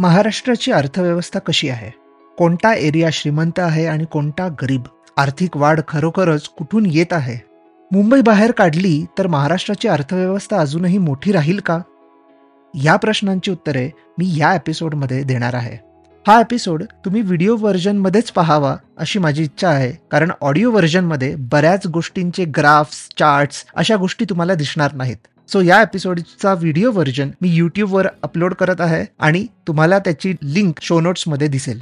महाराष्ट्राची अर्थव्यवस्था कशी आहे? कोणता एरिया श्रीमंत आहे आणि कोणता गरीब? आर्थिक वाढ खरोखरच कुठून येत आहे? मुंबई बाहेर काढली तर महाराष्ट्राची अर्थव्यवस्था अजूनही मोठी राहील का? या प्रश्नांची उत्तरे मी या एपिसोडमध्ये देणार आहे. हा एपिसोड तुम्ही व्हिडिओ व्हर्जनमध्येच पाहावा अशी माझी इच्छा आहे कारण ऑडिओ व्हर्जनमध्ये बऱ्याच गोष्टींचे ग्राफ्स चार्ट्स अशा गोष्टी तुम्हाला दिसणार नाहीत. सो या एपिसोडचा व्हिडिओ व्हर्जन मी यूट्यूबवर अपलोड करत आहे आणि तुम्हाला त्याची लिंक शो नोट्समध्ये दिसेल.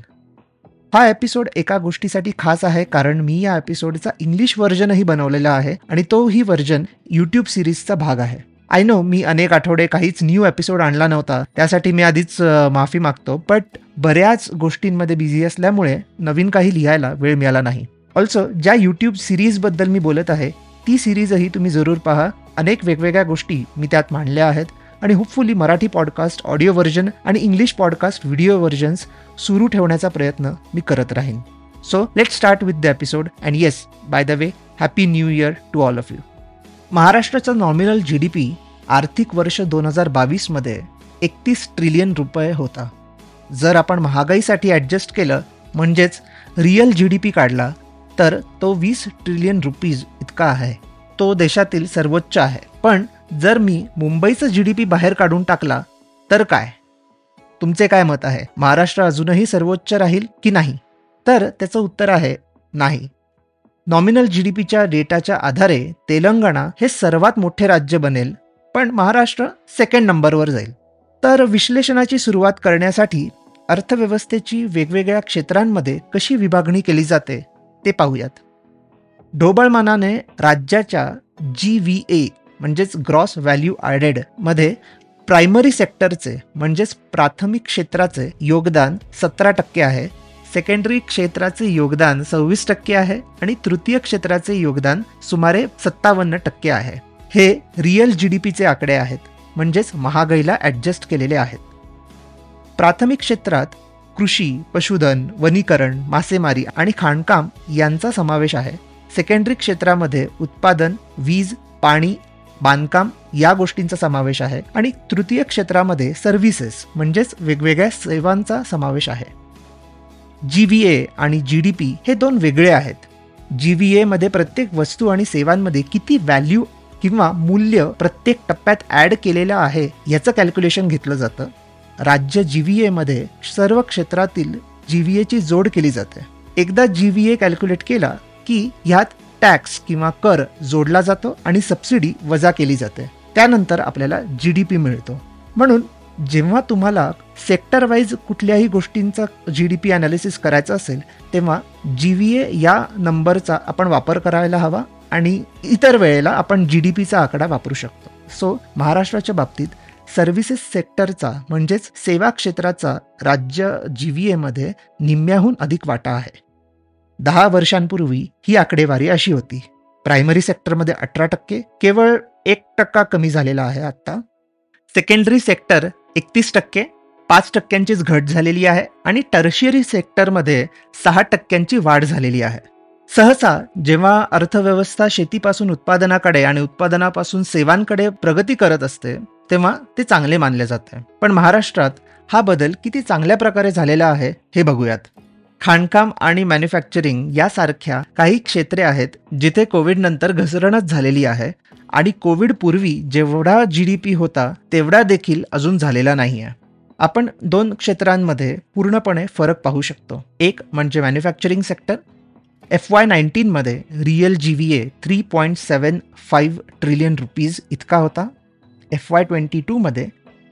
हा एपिसोड एका गोष्टीसाठी खास आहे कारण मी या एपिसोडचा इंग्लिश व्हर्जनही बनवलेला आहे आणि तो ही व्हर्जन यूट्यूब सिरीजचा भाग आहे. आय नो मी अनेक आठवडे काहीच न्यू एपिसोड आणला नव्हता त्यासाठी मी आधीच माफी मागतो बट बऱ्याच गोष्टींमध्ये बिझी असल्यामुळे नवीन काही लिहायला वेळ मिळाला नाही. ऑल्सो ज्या यूट्यूब सिरीजबद्दल मी बोलत आहे ती सिरीजही तुम्ही जरूर पहा. अनेक वेगवेगळ्या गोष्टी मी त्यात मांडल्या आहेत आणि hopefully Marathi podcast audio version आणि इंग्लिश पॉडकास्ट व्हिडिओ व्हर्जन्स सुरू ठेवण्याचा प्रयत्न मी करत राहीन. So let start with the episode and yes by the way happy new year to all of you महाराष्ट्राचा नॉमिनल जी डी पी आर्थिक वर्ष दोन हजार बावीसमध्ये एकतीस ट्रिलियन रुपये होता. जर आपण महागाईसाठी ॲडजस्ट केलं म्हणजेच रिअल जी डी पी काढला तर तो वीस ट्रिलियन रुपीज इतका आहे. तो देशातील सर्वोच्च आहे. पण जर मी मुंबईचं जी डी पी बाहेर काढून टाकला तर काय? तुमचे काय मत आहे? महाराष्ट्र अजूनही सर्वोच्च राहील की नाही? तर त्याचं उत्तर आहे नाही. नॉमिनल जी डी पीच्या डेटाच्या आधारे तेलंगणा हे सर्वात मोठे राज्य बनेल पण महाराष्ट्र सेकंड नंबरवर जाईल. तर विश्लेषणाची सुरुवात करण्यासाठी अर्थव्यवस्थेची वेगवेगळ्या क्षेत्रांमध्ये कशी विभागणी केली जाते ते पाहूयात. ढोबळमानाने राज्याच्या जी व्ही ए म्हणजेच ग्रॉस व्हॅल्यू ॲडेडमध्ये प्रायमरी सेक्टरचे म्हणजेच प्राथमिक क्षेत्राचे योगदान सतरा टक्के आहे. सेकंडरी क्षेत्राचे योगदान सव्वीस टक्के आहे आणि तृतीय क्षेत्राचे योगदान सुमारे सत्तावन्न टक्के आहे. हे रिअल जी डी पीचे आकडे आहेत म्हणजेच महागाईला ॲडजस्ट केलेले आहेत. प्राथमिक क्षेत्रात कृषी पशुधन वनीकरण मासेमारी आणि खाणकाम यांचा समावेश आहे. सेकंडरी क्षेत्रामध्ये उत्पादन वीज पाणी बांधकाम या गोष्टींचा समावेश आहे आणि तृतीय क्षेत्रामध्ये सर्व्हिसेस म्हणजेच वेगवेगळ्या सेवांचा समावेश आहे. जी व्ही ए आणि जी डी पी हे दोन वेगळे आहेत. जी व्ही एमध्ये प्रत्येक वस्तू आणि सेवांमध्ये किती व्हॅल्यू किंवा मूल्य प्रत्येक टप्प्यात ॲड केलेलं आहे याचं कॅल्क्युलेशन घेतलं जातं. राज्य जी व्ही एमध्ये सर्व क्षेत्रातील जी व्ही एची जोड केली जाते. एकदा जी व्ही ए कॅल्क्युलेट केला की ह्यात टॅक्स किंवा कर जोडला जातो आणि सबसिडी वजा केली जाते. त्यानंतर आपल्याला जी डी पी मिळतो. म्हणून जेव्हा तुम्हाला सेक्टर वाईज कुठल्याही गोष्टींचा जी डी पी अनालिसिस करायचं असेल तेव्हा जी व्ही ए या नंबरचा आपण वापर करायला हवा आणि इतर वेळेला आपण जी डी पीचा आकडा वापरू शकतो. सो महाराष्ट्राच्या बाबतीत सर्व्हिसेस सेक्टरचा म्हणजेच सेवा क्षेत्राचा राज्य जी व्ही एमध्ये निम्म्याहून अधिक वाटा आहे. दहा वर्षांपूर्वी ही आकडेवारी अशी होती. प्रायमरी सेक्टरमध्ये अठरा टक्के केवळ एक टक्का कमी झालेला आहे आत्ता. सेकंडरी सेक्टर एकतीस टक्के पाच टक्क्यांचीच घट झालेली आहे आणि टर्शियरी सेक्टरमध्ये सहा टक्क्यांची वाढ झालेली आहे. सहसा जेव्हा अर्थव्यवस्था शेतीपासून उत्पादनाकडे आणि उत्पादनापासून सेवांकडे प्रगती करत असते तेव्हा ते चांगले मानले जाते. पण महाराष्ट्रात हा बदल किती चांगल्या प्रकारे झालेला आहे हे बघूयात. खाणकाम आणि मॅन्युफॅक्चरिंग यासारख्या काही क्षेत्रे आहेत जिथे कोविडनंतर घसरणच झालेली आहे आणि कोविडपूर्वी जेवढा जी डी पी होता तेवढा देखील अजून झालेला नाही आहे आपण दोन क्षेत्रांमध्ये पूर्णपणे फरक पाहू शकतो. एक म्हणजे manufacturing sector F Y नाईन्टीनमध्ये real G V A three point seven five trillion rupees इतका होता. एफ वाय ट्वेंटी टूमध्ये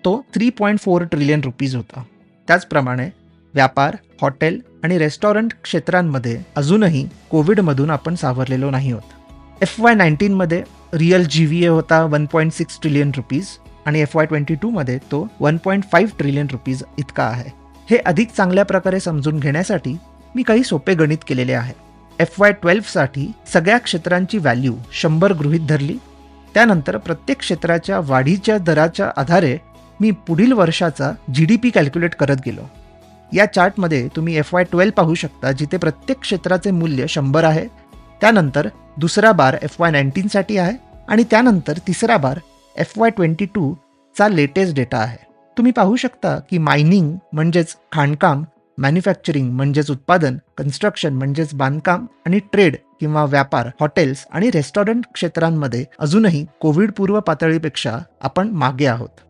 तो three point four trillion rupees होता. त्याचप्रमाणे व्यापार हॉटेल आणि रेस्टॉरंट क्षेत्रांमध्ये अजूनही कोविडमधून आपण सावरलेलो नाही होत एफ वाय नाईन्टीनमध्ये रिअल जी व्ही ए होता one point six trillion rupees आणि एफ वाय ट्वेंटी टूमध्ये तो one point five trillion rupees इतका आहे. हे अधिक चांगल्या प्रकारे समजून घेण्यासाठी मी काही सोपे गणित केलेले आहे. एफ वाय ट्वेल्वसाठी सगळ्या क्षेत्रांची व्हॅल्यू शंभर गृहीत धरली. त्यानंतर प्रत्येक क्षेत्राच्या वाढीच्या दराच्या आधारे मी पुढील वर्षाचा जी डी पी कॅल्क्युलेट करत गेलो. या चार्टमध्ये तुम्ही एफ वाय ट्वेल्व पाहू शकता जिथे प्रत्येक क्षेत्राचे मूल्य शंभर आहे. त्यानंतर दुसरा बार एफ वाय नाईन्टीनसाठी आहे आणि त्यानंतर तिसरा बार एफ वाय ट्वेंटी टूचा लेटेस्ट डेटा आहे. तुम्ही पाहू शकता की मायनिंग म्हणजेच खाणकाम मॅन्युफॅक्चरिंग म्हणजेच उत्पादन कन्स्ट्रक्शन म्हणजेच बांधकाम आणि ट्रेड किंवा व्यापार हॉटेल्स आणि रेस्टॉरंट क्षेत्रांमध्ये अजूनही कोविड पूर्व पातळीपेक्षा आपण मागे आहोत.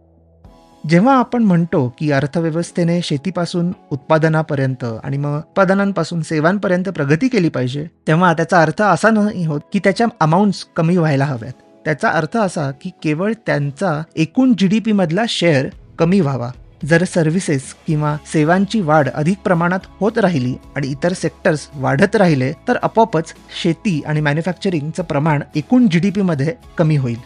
जेव्हा आपण म्हणतो की अर्थव्यवस्थेने शेतीपासून उत्पादनापर्यंत आणि मग उत्पादनांपासून सेवांपर्यंत प्रगती केली पाहिजे तेव्हा त्याचा अर्थ असा नाही होत की त्याच्या अमाऊंट्स कमी व्हायला हव्यात. त्याचा अर्थ असा की केवळ त्यांचा एकूण जी डी मधला शेअर कमी व्हावा. जर सर्व्हिसेस किंवा सेवांची वाढ अधिक प्रमाणात होत राहिली आणि इतर सेक्टर्स वाढत राहिले तर आपोआपच शेती आणि मॅन्युफॅक्चरिंगचं प्रमाण एकूण जी डी पीमध्ये कमी होईल.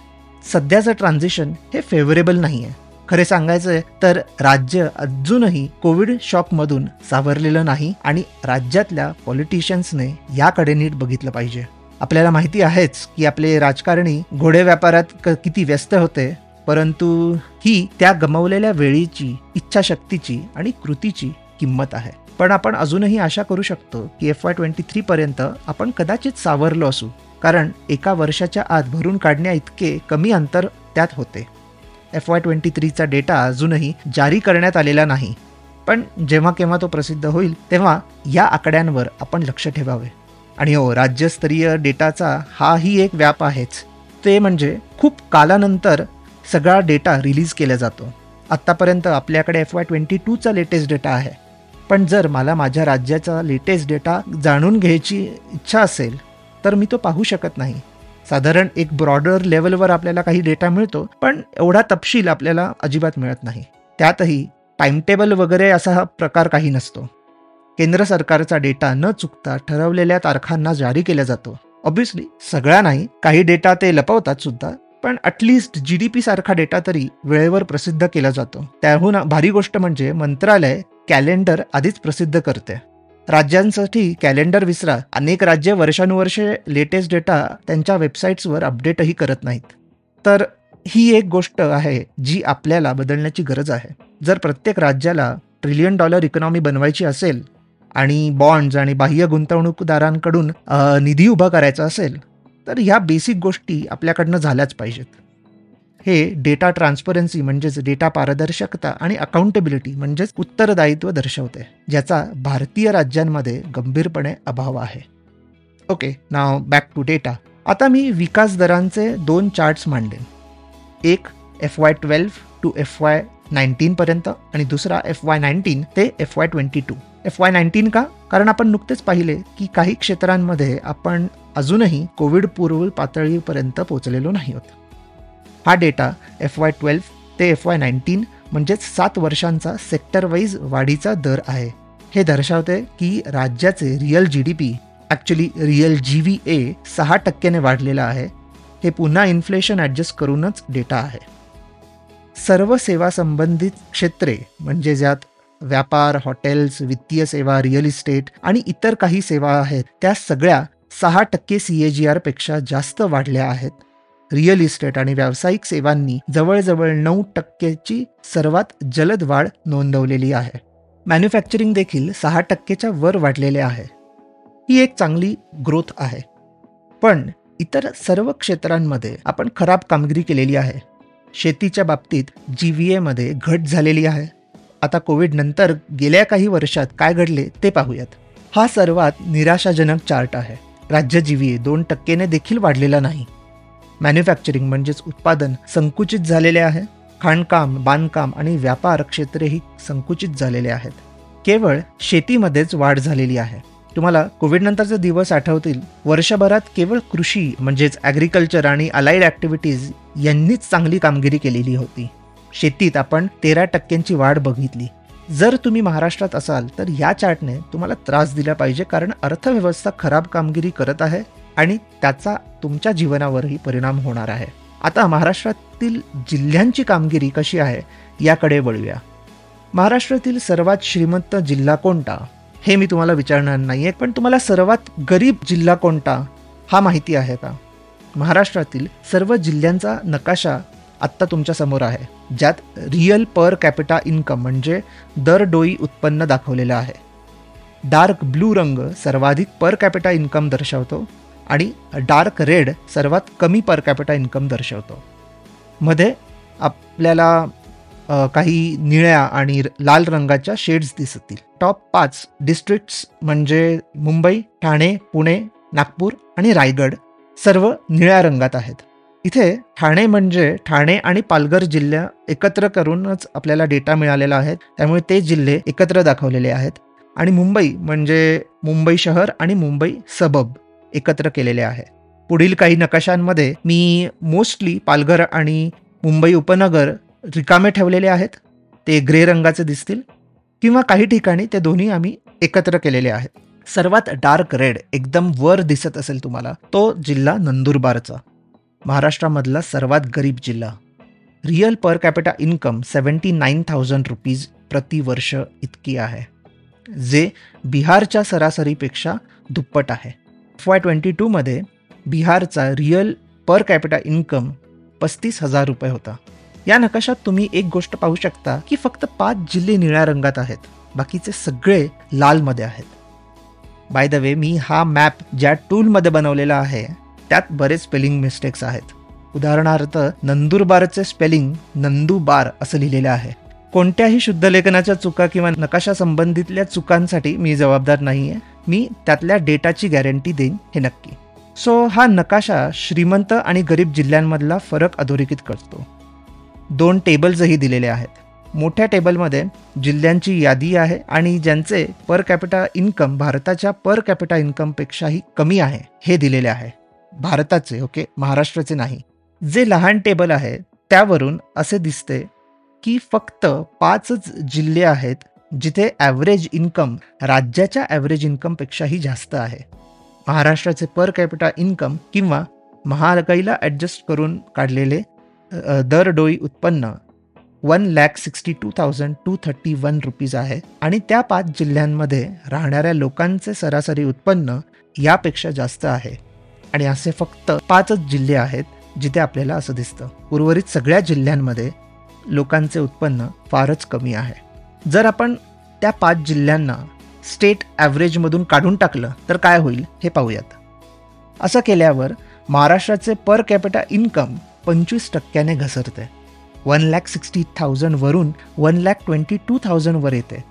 सध्याचं ट्रान्झिशन हे फेवरेबल नाही आहे खरे सांगायचं तर राज्य अजूनही कोविड शॉकमधून सावरलेलं नाही आणि राज्यातल्या पॉलिटिशियन्सने याकडे नीट बघितलं पाहिजे. आपल्याला माहिती आहेच की आपले राजकारणी घोडे व्यापारात किती व्यस्त होते परंतु ही त्या गमावलेल्या वेळीची इच्छाशक्तीची आणि कृतीची किंमत आहे. पण आपण अजूनही आशा करू शकतो की एफ वाय ट्वेंटी थ्री पर्यंत आपण कदाचित सावरलो असू कारण एका वर्षाच्या आत भरून काढण्या इतके कमी अंतर त्यात होते. एफ वाय ट्वेंटी थ्रीचा डेटा अजूनही जारी करण्यात आलेला नाही. पण जेव्हा केव्हा तो प्रसिद्ध होईल तेव्हा या आकड्यांवर आपण लक्ष ठेवावे. आणि हो राज्यस्तरीय डेटाचा हाही एक व्याप आहेच. ते म्हणजे खूप कालानंतर सगळा डेटा रिलीज केला जातो. आत्तापर्यंत आपल्याकडे एफ वाय ट्वेंटी टूचा लेटेस्ट डेटा आहे. पण जर मला माझ्या राज्याचा लेटेस्ट डेटा जाणून घ्यायची इच्छा असेल तर मी तो पाहू शकत नाही. साधारण एक ब्रॉडर लेवलवर आपल्याला काही डेटा मिळतो पण एवढा तपशील आपल्याला अजिबात मिळत नाही. त्यातही टाइमटेबल वगैरे असा हा प्रकार काही नसतो. केंद्र सरकारचा डेटा न चुकता ठरवलेल्या तारखांना जारी केला जातो. ऑब्विसली सगळा नाही काही डेटा ते लपवतात सुद्धा पण at least G D P सारखा डेटा तरी वेळेवर प्रसिद्ध केला जातो. त्याहून भारी गोष्ट म्हणजे मंत्रालय कॅलेंडर आधीच प्रसिद्ध करते. राज्यांसाठी कॅलेंडर विसरा. अनेक राज्य वर्षानुवर्षे लेटेस्ट डेटा त्यांच्या वेबसाईट्सवर अपडेटही करत नाहीत. तर ही एक गोष्ट आहे जी आपल्याला बदलण्याची गरज आहे. जर प्रत्येक राज्याला ट्रिलियन डॉलर इकॉनॉमी बनवायची असेल आणि बॉन्ड्स आणि बाह्य गुंतवणूकदारांकडून निधी उभा करायचा असेल तर ह्या बेसिक गोष्टी आपल्याकडनं झाल्याच पाहिजेत. हे डेटा ट्रान्सपरन्सी म्हणजेच डेटा पारदर्शकता आणि अकाउंटेबिलिटी म्हणजेच उत्तरदायित्व दर्शवते ज्याचा भारतीय राज्यांमध्ये गंभीरपणे अभाव आहे. Okay now back to data आता मी विकास दरांचे दोन चार्ट्स मांडेन एक F Y twelve to F Y नाईन्टीनपर्यंत आणि दुसरा एफ वाय नाईन्टीन ते F Y twenty two F Y nineteen का? कारण आपण नुकतेच पाहिले की काही क्षेत्रांमध्ये आपण अजूनही कोविड पूर्व पातळीपर्यंत पोहोचलेलो नाही होत. हा डेटा एफ वाय ट्वेल्व ते एफ वाय नाईन्टीन म्हणजेच सात वर्षांचा सेक्टर वाईज वाढीचा दर आहे. हे दर्शवते की राज्याचे real G D P actually real G V A सहा टक्क्याने वाढलेला आहे. हे पुन्हा इन्फ्लेशन ॲडजस्ट करूनच डेटा आहे. सर्व सेवा संबंधित क्षेत्रे म्हणजे ज्यात व्यापार हॉटेल्स वित्तीय सेवा रिअल इस्टेट आणि इतर काही सेवा आहेत त्या सगळ्या सहा टक्के सी ए जी आरपेक्षा जास्त वाढल्या आहेत. रिअल इस्टेट आणि व्यावसायिक सेवांनी जवळजवळ नऊ टक्क्याची सर्वात जलद वाढ नोंदवलेली आहे. मॅन्युफॅक्चरिंग देखील सहा टक्केच्या वर वाढलेले आहे. ही एक चांगली ग्रोथ आहे. पण इतर सर्व क्षेत्रांमध्ये आपण खराब कामगिरी केलेली आहे. शेतीच्या बाबतीत जी व्ही एमध्ये घट झालेली आहे. आता कोविड नंतर गेल्या काही वर्षात काय घडले ते पाहूयात. हा सर्वात निराशाजनक चार्ट आहे. राज्य जी व्ही ए दोन टक्केने देखील वाढलेला नाही. मॅन्युफॅक्चरिंग म्हणजेच उत्पादन संकुचित झालेले आहे. खाणकाम बांधकाम आणि व्यापार क्षेत्रेही संकुचित झालेले आहेत. केवळ शेतीमध्येच वाढ झालेली आहे. तुम्हाला कोविडनंतरचे दिवस आठवतील. वर्षभरात केवळ कृषी म्हणजेच ॲग्रिकल्चर आणि अलाइड ॲक्टिव्हिटीज यांनीच चांगली कामगिरी केलेली होती. शेतीत आपण तेरा टक्क्यांची वाढ बघितली. जर तुम्ही महाराष्ट्रात असाल तर या चार्टने तुम्हाला त्रास दिला पाहिजे कारण अर्थव्यवस्था खराब कामगिरी करत आहे. आणि त्याचा तुमच्या जीवनावरही परिणाम होणार आहे. आता महाराष्ट्रातील जिल्ह्यांची कामगिरी कशी आहे याकडे वळूया. महाराष्ट्रातील सर्वात श्रीमंत जिल्हा कोणता हे मी तुम्हाला विचारणार नाही आहे पण तुम्हाला सर्वात गरीब जिल्हा कोणता हा माहिती आहे का? महाराष्ट्रातील सर्व जिल्ह्यांचा नकाशा आत्ता तुमच्यासमोर आहे. ज्यात रिअल पर कॅपिटा इन्कम म्हणजे दर डोई उत्पन्न दाखवलेलं आहे. डार्क ब्लू रंग सर्वाधिक पर कॅपिटा इन्कम दर्शवतो. आणि डार्क रेड सर्वात कमी पर कॅपिटा इन्कम दर्शवतो. मध्ये आपल्याला काही निळ्या आणि लाल रंगाच्या शेड्स दिसतील. टॉप पाच डिस्ट्रिक्ट्स म्हणजे मुंबई ठाणे पुणे नागपूर आणि रायगड सर्व निळ्या रंगात आहेत. इथे ठाणे म्हणजे ठाणे आणि पालघर जिल्ह्या एकत्र करूनच आपल्याला डेटा मिळालेला आहे. त्यामुळे ते जिल्हे एकत्र दाखवलेले आहेत. आणि मुंबई म्हणजे मुंबई शहर आणि मुंबई सबब. एकत्र केलेले आहे. पुढील काही नकाशांमध्ये मी मोस्टली पालघर आणि मुंबई उपनगर रिकामे ठेवलेले आहेत. ते ग्रे रंगाचे दिसतील. किंवा काही ठिकाणी ते दोन्ही आम्ही एकत्र केलेले आहेत. सर्वात डार्क रेड एकदम वर दिसत असेल तुम्हाला तो जिल्हा नंदुरबारचा. महाराष्ट्रामधला सर्वात गरीब जिल्हा. Real per capita income seventy nine thousand rupees प्रतिवर्ष इतकी आहे. जे बिहारच्या सरासरीपेक्षा दुप्पट आहे. एफ वाय ट्वेंटी टूमध्ये बिहारचा रिअल पर कॅपिटा इन्कम पस्तीस हजार रुपये होता. या नकाशात तुम्ही एक गोष्ट पाहू शकता की फक्त पाच जिल्हे निळ्या रंगात आहेत. बाकीचे सगळे लालमध्ये आहेत. बाय द वे मी हा मॅप ज्या टूलमध्ये बनवलेला आहे त्यात बरेच स्पेलिंग मिस्टेक्स आहेत. उदाहरणार्थ नंदुरबारचे स्पेलिंग नंदुबार असं लिहिलेलं आहे. कोणत्याही शुद्धलेखनाच्या चुका किंवा नकाशा संबंधितल्या चुकांसाठी मी जबाबदार नाही आहे मी त्यातल्या डेटाची गॅरंटी देईन हे नक्की. सो हा नकाशा श्रीमंत आणि गरीब जिल्ह्यांमधला फरक अधोरेखित करतो. दोन टेबल्सही दिलेले आहेत. मोठ्या टेबलमध्ये जिल्ह्यांची यादी आहे आणि ज्यांचे पर कॅपिटा इन्कम भारताच्या पर कॅपिटा इन्कमपेक्षाही कमी आहे हे दिलेले आहे. भारताचे ओके महाराष्ट्राचे नाही. जे लहान टेबल आहे त्यावरून असे दिसते की फक्त पाचच जिल्हे आहेत जिथे ॲव्हरेज इन्कम राज्याच्या ॲव्हरेज इन्कमपेक्षाही जास्त आहे. महाराष्ट्राचे पर कॅपिटा इन्कम किंवा महागाईला ॲडजस्ट करून काढलेले दरडोई उत्पन्न one lakh sixty two thousand two thirty one rupees आहे आणि त्या पाच जिल्ह्यांमध्ये राहणाऱ्या लोकांचे सरासरी उत्पन्न यापेक्षा जास्त आहे. आणि असे फक्त पाचच जिल्हे आहेत जिथे आपल्याला असं दिसतं. उर्वरित सगळ्या जिल्ह्यांमध्ये लोकांचे उत्पन्न फारच कमी आहे. जर आपण त्या पाच जिल्ह्यांना स्टेट ॲव्हरेजमधून काढून टाकलं तर काय होईल हे पाहूयात. असं केल्यावर महाराष्ट्राचे पर कॅपिटा इन्कम पंचवीस टक्क्याने घसरते. वन लॅक सिक्स्टी थाउजंडवरून वन लॅक ट्वेंटी टू थाउजंडवर येते.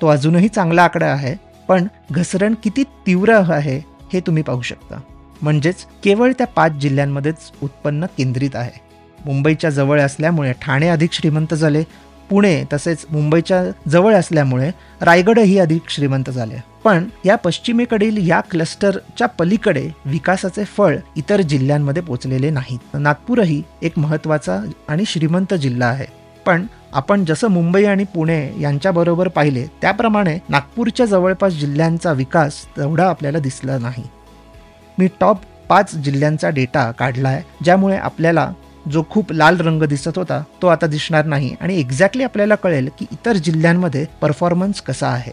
तो अजूनही चांगला आकडा आहे पण घसरण किती तीव्र आहे हे तुम्ही पाहू शकता. म्हणजेच केवळ त्या पाच जिल्ह्यांमध्येच उत्पन्न केंद्रित आहे. मुंबईच्या जवळ असल्यामुळे ठाणे अधिक श्रीमंत झाले. पुणे तसेच मुंबईच्या जवळ असल्यामुळे रायगडही अधिक श्रीमंत झाले. पण या पश्चिमेकडील या क्लस्टरच्या पलीकडे विकासाचे फळ इतर जिल्ह्यांमध्ये पोचलेले नाहीत. नागपूरही एक महत्त्वाचा आणि श्रीमंत जिल्हा आहे. पण आपण जसं मुंबई आणि पुणे यांच्याबरोबर पाहिले त्याप्रमाणे नागपूरच्या जवळपास जिल्ह्यांचा विकास तेवढा आपल्याला दिसला नाही. मी टॉप पाच जिल्ह्यांचा डेटा काढला आहे ज्यामुळे आपल्याला जो खूप लाल रंग दिसत होता तो आता दिसणार नाही. आणि एक्झॅक्टली आपल्याला कळेल की इतर जिल्ह्यांमध्ये परफॉर्मन्स कसा आहे.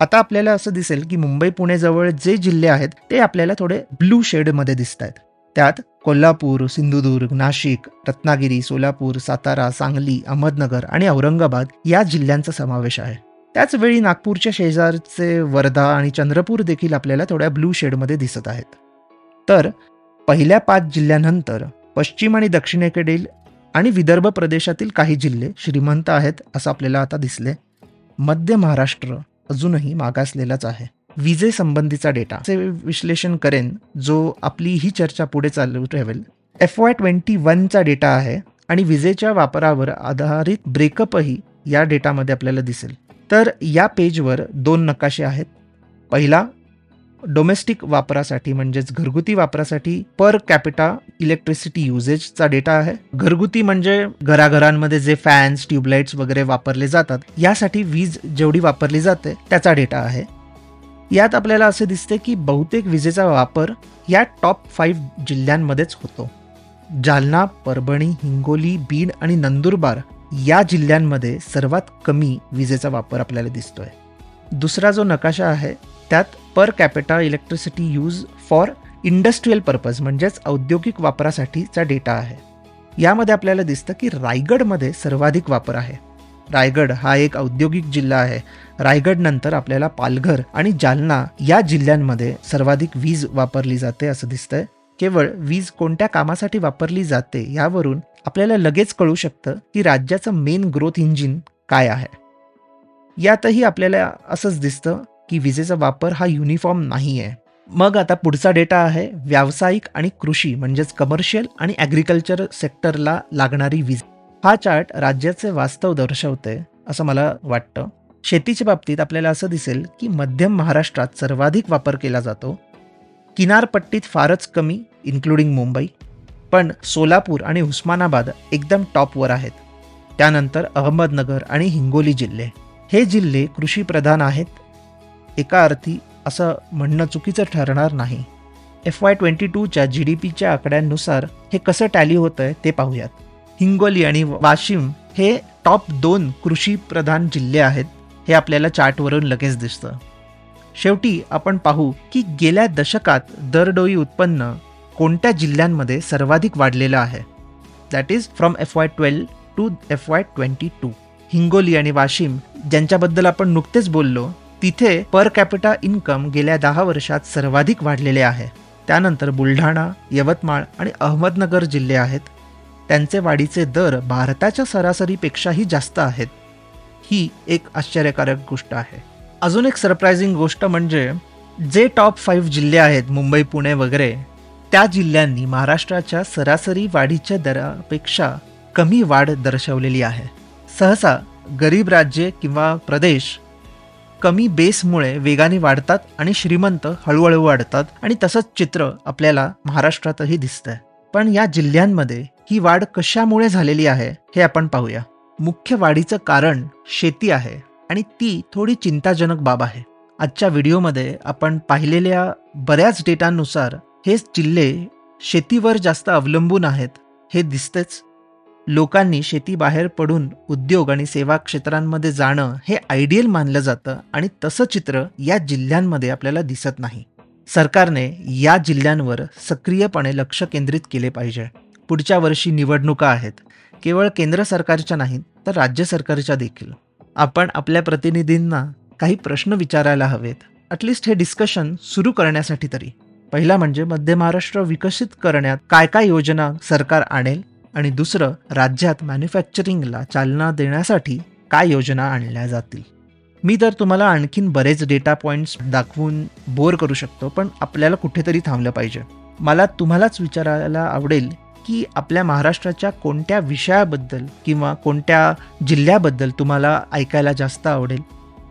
आता आपल्याला असं दिसेल की मुंबई पुणे जवळ जे जिल्हे आहेत ते आपल्याला थोडे ब्लू शेडमध्ये दिसत आहेत त्यात कोल्हापूर सिंधुदुर्ग नाशिक रत्नागिरी सोलापूर सातारा सांगली अहमदनगर आणि औरंगाबाद या जिल्ह्यांचा समावेश आहे. त्याच वेळी नागपूरच्या शेजारचे वर्धा आणि चंद्रपूर देखील आपल्याला थोड्या ब्लू शेडमध्ये दिसत आहेत. तर पहिल्या पाच जिल्ह्यानंतर पश्चिम आणि दक्षिणेकडील आणि विदर्भ प्रदेशातील काही जिल्हे श्रीमंत आहेत असं आपल्याला आता दिसले. मध्य महाराष्ट्र अजूनही मागासलेलाच आहे. विजेसंबंधीचा डेटाचे विश्लेषण करेन जो आपली ही चर्चा पुढे चालू ठेवेल. एफ वाय ट्वेंटी वनचा डेटा आहे आणि विजेच्या वापरावर आधारित ब्रेकअपही या डेटामध्ये आपल्याला दिसेल. तर या पेजवर दोन नकाशे आहेत. पहिला डोमेस्टिक वापरासाठी म्हणजेच घरगुती वापरासाठी पर कॅपिटा इलेक्ट्रिसिटी युजेजचा डेटा आहे. घरगुती म्हणजे घराघरांमध्ये जे फॅन्स ट्यूबलाईट्स वगैरे वापरले जातात यासाठी वीज जेवढी वापरली जाते त्याचा डेटा आहे. यात आपल्याला असे दिसते की बहुतेक विजेचा वापर या टॉप फाईव्ह जिल्ह्यांमध्येच होतो. जालना परभणी हिंगोली बीड आणि नंदुरबार या जिल्ह्यांमध्ये सर्वात कमी विजेचा वापर आपल्याला दिसतोय. दुसरा जो नकाशा आहे त्यात per capita electricity use for industrial purpose म्हणजेच औद्योगिक वापरासाठीचा डेटा आहे. यामध्ये आपल्याला दिसतं की रायगडमध्ये सर्वाधिक वापर आहे. रायगड हा एक औद्योगिक जिल्हा आहे. रायगड नंतर आपल्याला पालघर आणि जालना या जिल्ह्यांमध्ये सर्वाधिक वीज वापरली जाते असं दिसतंय. केवळ वीज कोणत्या कामासाठी वापरली जाते यावरून आपल्याला लगेच कळू शकतं की राज्याचं मेन ग्रोथ इंजिन काय आहे. यातही आपल्याला असंच दिसतं की विजेचा वापर हा युनिफॉर्म नाही आहे मग आता पुढचा डेटा आहे व्यावसायिक आणि कृषी म्हणजेच कमर्शियल आणि ॲग्रिकल्चर सेक्टरला लागणारी वीज. हा चार्ट राज्याचे वास्तव दर्शवते असं मला वाटतं. शेतीच्या बाबतीत आपल्याला असं दिसेल की मध्यम महाराष्ट्रात सर्वाधिक वापर केला जातो. किनारपट्टीत फारच कमी इन्क्लुडिंग मुंबई. पण सोलापूर आणि उस्मानाबाद एकदम टॉपवर आहेत. त्यानंतर अहमदनगर आणि हिंगोली जिल्हे. हे जिल्हे कृषीप्रधान आहेत. एका अर्थी असं म्हणणं चुकीचं ठरणार नाही. एफ वाय ट्वेंटी टूच्या जी डी पीच्या आकड्यांनुसार हे कसं टॅली होतं आहे ते पाहूयात. हिंगोली आणि वाशिम हे टॉप दोन कृषीप्रधान जिल्हे आहेत हे आपल्याला चार्टवरून लगेच दिसतं. शेवटी आपण पाहू की गेल्या दशकात दरडोई उत्पन्न कोणत्या जिल्ह्यांमध्ये सर्वाधिक वाढलेलं आहे. That is from F Y twelve to F Y twenty two Hingoli आणि वाशिम ज्यांच्याबद्दल आपण नुकतेच बोललो तिथे पर कॅपिटा इन्कम गेल्या दहा वर्षात सर्वाधिक वाढलेले आहे. त्यानंतर बुलढाणा यवतमाळ आणि अहमदनगर जिल्हे आहेत. त्यांचे वाढीचे दर भारताच्या सरासरीपेक्षाही जास्त आहेत. ही एक आश्चर्यकारक गोष्ट आहे. अजून एक सरप्रायझिंग गोष्ट म्हणजे जे टॉप फाईव्ह जिल्हे आहेत मुंबई पुणे वगैरे त्या जिल्ह्यांनी महाराष्ट्राच्या सरासरी वाढीच्या दरापेक्षा कमी वाढ दर्शवलेली आहे. सहसा गरीब राज्ये किंवा प्रदेश कमी बेसमुळे वेगाने वाढतात आणि श्रीमंत हळूहळू वाढतात आणि तसंच चित्र आपल्याला महाराष्ट्रातही दिसतंय. पण या जिल्ह्यांमध्ये ही वाढ कशामुळे झालेली आहे हे आपण पाहूया. मुख्य वाढीचं कारण शेती आहे आणि ती थोडी चिंताजनक बाब आहे. आजच्या व्हिडिओमध्ये आपण पाहिलेल्या बऱ्याच डेटानुसार हे जिल्हे शेतीवर जास्त अवलंबून आहेत हे दिसतेच. लोकांनी शेतीबाहेर पडून उद्योग आणि सेवा क्षेत्रांमध्ये जाणं हे आयडियल मानलं जातं आणि तसं चित्र या जिल्ह्यांमध्ये आपल्याला दिसत नाही. सरकारने या जिल्ह्यांवर सक्रियपणे लक्ष केंद्रित केले पाहिजे. पुढच्या वर्षी निवडणुका आहेत. केवळ केंद्र सरकारच्या नाहीत तर राज्य सरकारच्या देखील. आपण आपल्या प्रतिनिधींना काही प्रश्न विचारायला हवेत. ॲटलिस्ट हे डिस्कशन सुरू करण्यासाठी तरी. पहिला म्हणजे मध्य महाराष्ट्र विकसित करण्यात काय काय योजना सरकार आणेल? आणि दुसरं राज्यात मॅन्युफॅक्चरिंगला चालना देण्यासाठी काय योजना आणल्या जातील? मी तर तुम्हाला आणखीन बरेच डेटा पॉईंट्स दाखवून बोर करू शकतो पण आपल्याला कुठेतरी थांबलं पाहिजे. मला तुम्हालाच विचारायला आवडेल की आपल्या महाराष्ट्राच्या कोणत्या विषयाबद्दल किंवा कोणत्या जिल्ह्याबद्दल तुम्हाला ऐकायला जास्त आवडेल?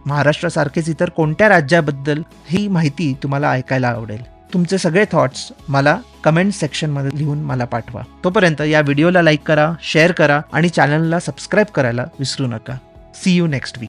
महाराष्ट्रासारखेच इतर कोणत्या राज्याबद्दल ही माहिती तुम्हाला ऐकायला आवडेल? तुमचे सगळे थॉट्स मला कमेंट सेक्शनमध्ये लिहून मला पाठवा. तोपर्यंत या व्हिडिओला लाईक करा शेअर करा आणि चॅनलला सबस्क्राईब करायला विसरू नका. C you next weak